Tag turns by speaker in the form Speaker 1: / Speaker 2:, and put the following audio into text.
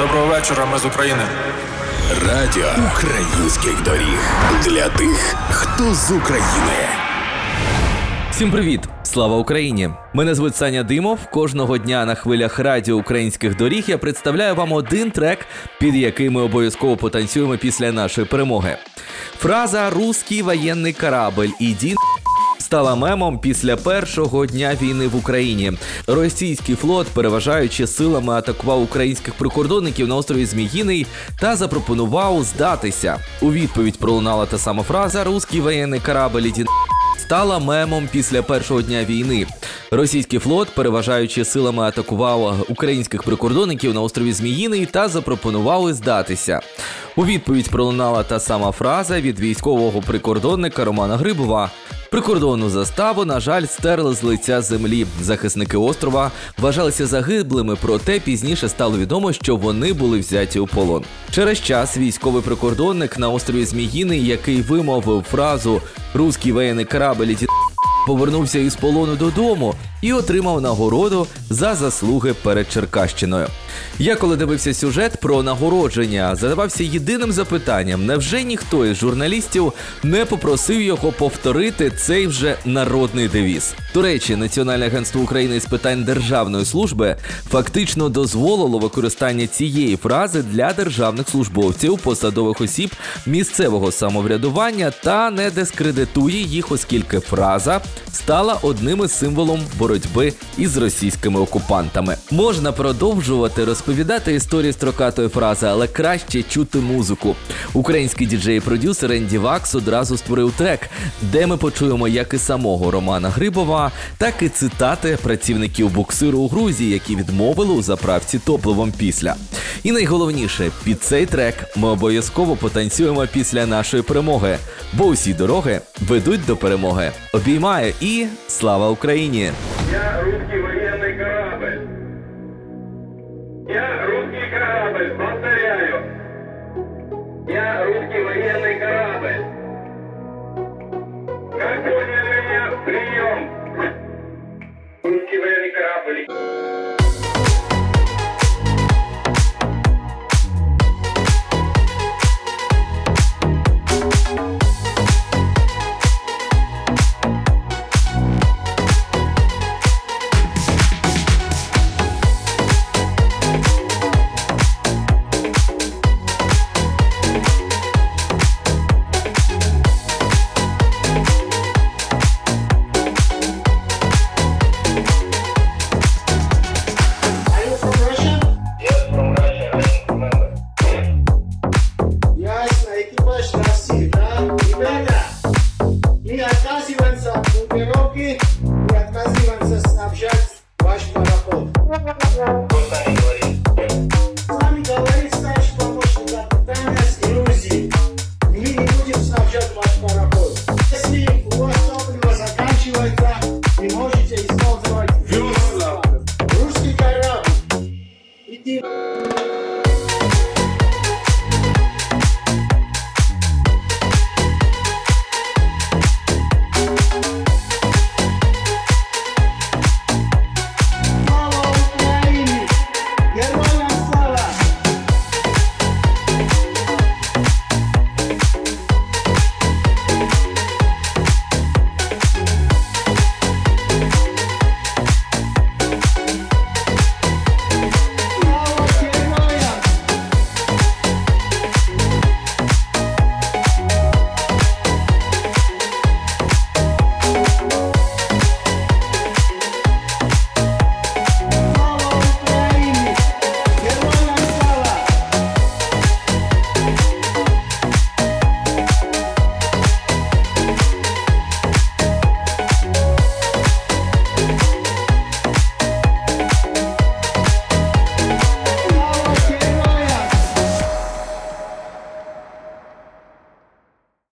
Speaker 1: Доброго вечора, ми з України.
Speaker 2: Радіо українських доріг для тих, хто з України.
Speaker 3: Всім привіт! Слава Україні! Мене звуть Саня Димов. Кожного дня на хвилях радіо українських доріг я представляю вам один трек, під який ми обов'язково потанцюємо після нашої перемоги. Фраза Руський воєнний корабль іді стала мемом після першого дня війни в Україні. Російський флот, переважаючи силами, атакував українських прикордонників на острові Зміїний та запропонував здатися. У відповідь пролунала та сама фраза Руський воєнний корабль іді стала мемом після першого дня війни. Російський флот, переважаючи силами, атакував українських прикордонників на острові Зміїний та запропонували здатися. У відповідь пролунала та сама фраза від військового прикордонника Романа Грибова. Прикордонну заставу, на жаль, стерли з лиця землі. Захисники острова вважалися загиблими, проте пізніше стало відомо, що вони були взяті у полон. Через час військовий прикордонник на острові Зміїний, який вимовив фразу Руський воєнний корабль повернувся із полону додому і отримав нагороду за заслуги перед Черкащиною. Я коли дивився сюжет про нагородження, задавався єдиним запитанням: невже ніхто із журналістів не попросив його повторити цей вже народний девіз? До речі, Національне агентство України з питань державної служби фактично дозволило використання цієї фрази для державних службовців, посадових осіб місцевого самоврядування та не дискредитує їх, оскільки фраза стала одним із символом боротьби із російськими окупантами. Можна продовжувати розповідати історії строкатої фрази, але краще чути музику. Український діджей-продюсер Енді Вакс одразу створив трек, де ми почуємо як і самого Романа Грибова, так і цитати працівників буксиру у Грузії, які відмовили у заправці топливом після. І найголовніше, під цей трек ми обов'язково потанцюємо після нашої перемоги, бо усі дороги ведуть до перемоги. Обіймаю і слава Україні!
Speaker 4: Я русский военный корабль. Я русский корабль, повторяю. Я русский военный корабль. Как поняли меня? Прием. Русский военный корабль.
Speaker 5: Снабжать ваш пароход.